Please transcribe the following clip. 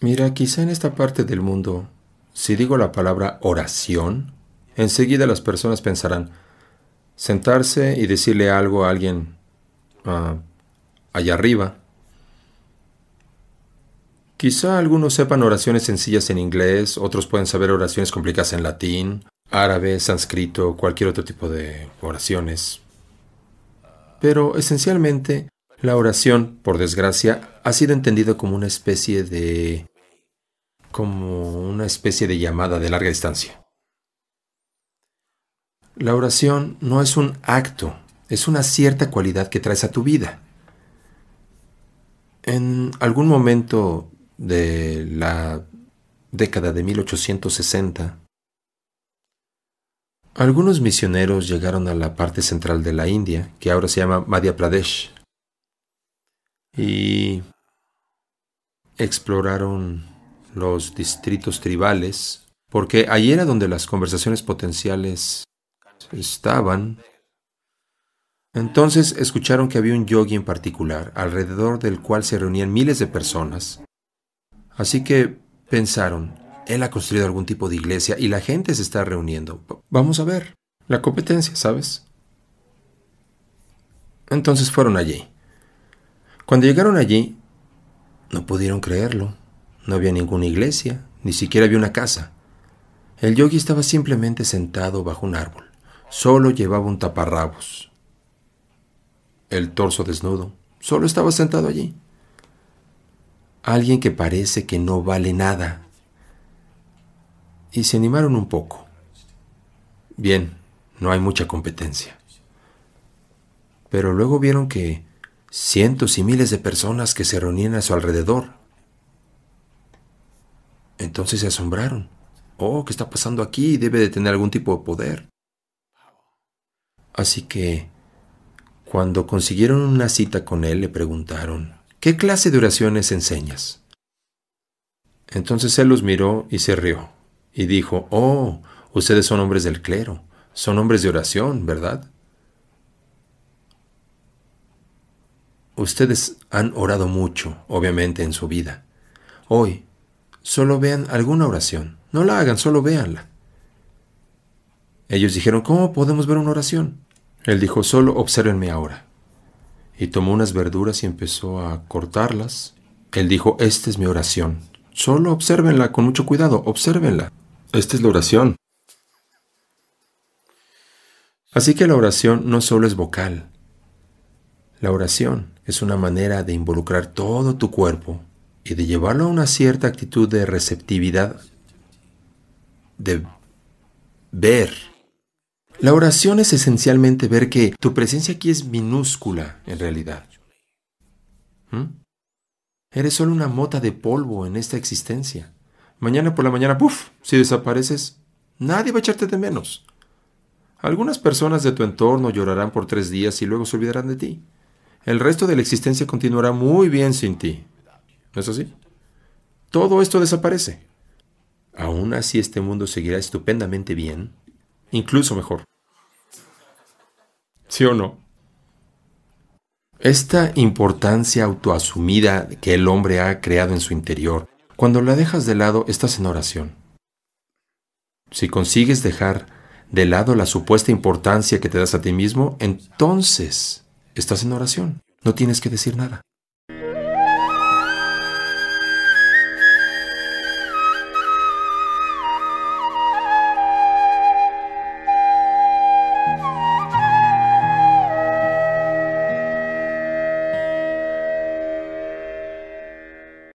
Mira, quizá en esta parte del mundo, si digo la palabra oración, enseguida las personas pensarán, sentarse y decirle algo a alguien ah, allá arriba. Quizá algunos sepan oraciones sencillas en inglés, otros pueden saber oraciones complicadas en latín, árabe, sánscrito, cualquier otro tipo de oraciones. Pero esencialmente, la oración, por desgracia, ha sido entendida como una especie de como una especie de llamada de larga distancia. La oración no es un acto, es una cierta cualidad que traes a tu vida. En algún momento de la década de 1860, algunos misioneros llegaron a la parte central de la India, que ahora se llama Madhya Pradesh, y exploraron los distritos tribales, porque allí era donde las conversaciones potenciales estaban. Entonces escucharon que había un yogi en particular, alrededor del cual se reunían miles de personas. Así que pensaron, él ha construido algún tipo de iglesia y la gente se está reuniendo. Vamos a ver. La competencia, ¿sabes? Entonces fueron allí. Cuando llegaron allí, no pudieron creerlo. No había ninguna iglesia, ni siquiera había una casa. El yogi estaba simplemente sentado bajo un árbol. Solo llevaba un taparrabos. El torso desnudo. Solo estaba sentado allí. Alguien que parece que no vale nada. Y se animaron un poco. Bien, no hay mucha competencia. Pero luego vieron que cientos y miles de personas que se reunían a su alrededor entonces se asombraron. Oh, ¿qué está pasando aquí? Debe de tener algún tipo de poder. Así que, cuando consiguieron una cita con él, le preguntaron, ¿qué clase de oraciones enseñas? Entonces él los miró y se rió, y dijo, Oh, ustedes son hombres del clero, son hombres de oración, ¿verdad? Ustedes han orado mucho, obviamente, en su vida. Hoy solo vean alguna oración. No la hagan, solo véanla. Ellos dijeron, ¿cómo podemos ver una oración? Él dijo, solo obsérvenme ahora. Y tomó unas verduras y empezó a cortarlas. Él dijo, esta es mi oración. Solo obsérvenla con mucho cuidado, obsérvenla. Esta es la oración. Así que la oración no solo es vocal. La oración es una manera de involucrar todo tu cuerpo y de llevarlo a una cierta actitud de receptividad, de ver. La oración es esencialmente ver que tu presencia aquí es minúscula en realidad. ¿Mm? Eres solo una mota de polvo en esta existencia. Mañana por la mañana, ¡puf! Si desapareces, nadie va a echarte de menos. Algunas personas de tu entorno llorarán por tres días y luego se olvidarán de ti. El resto de la existencia continuará muy bien sin ti. ¿No es así? Todo esto desaparece. Aún así este mundo seguirá estupendamente bien, incluso mejor. ¿Sí o no? Esta importancia autoasumida que el hombre ha creado en su interior, cuando la dejas de lado, estás en oración. Si consigues dejar de lado la supuesta importancia que te das a ti mismo, entonces estás en oración. No tienes que decir nada.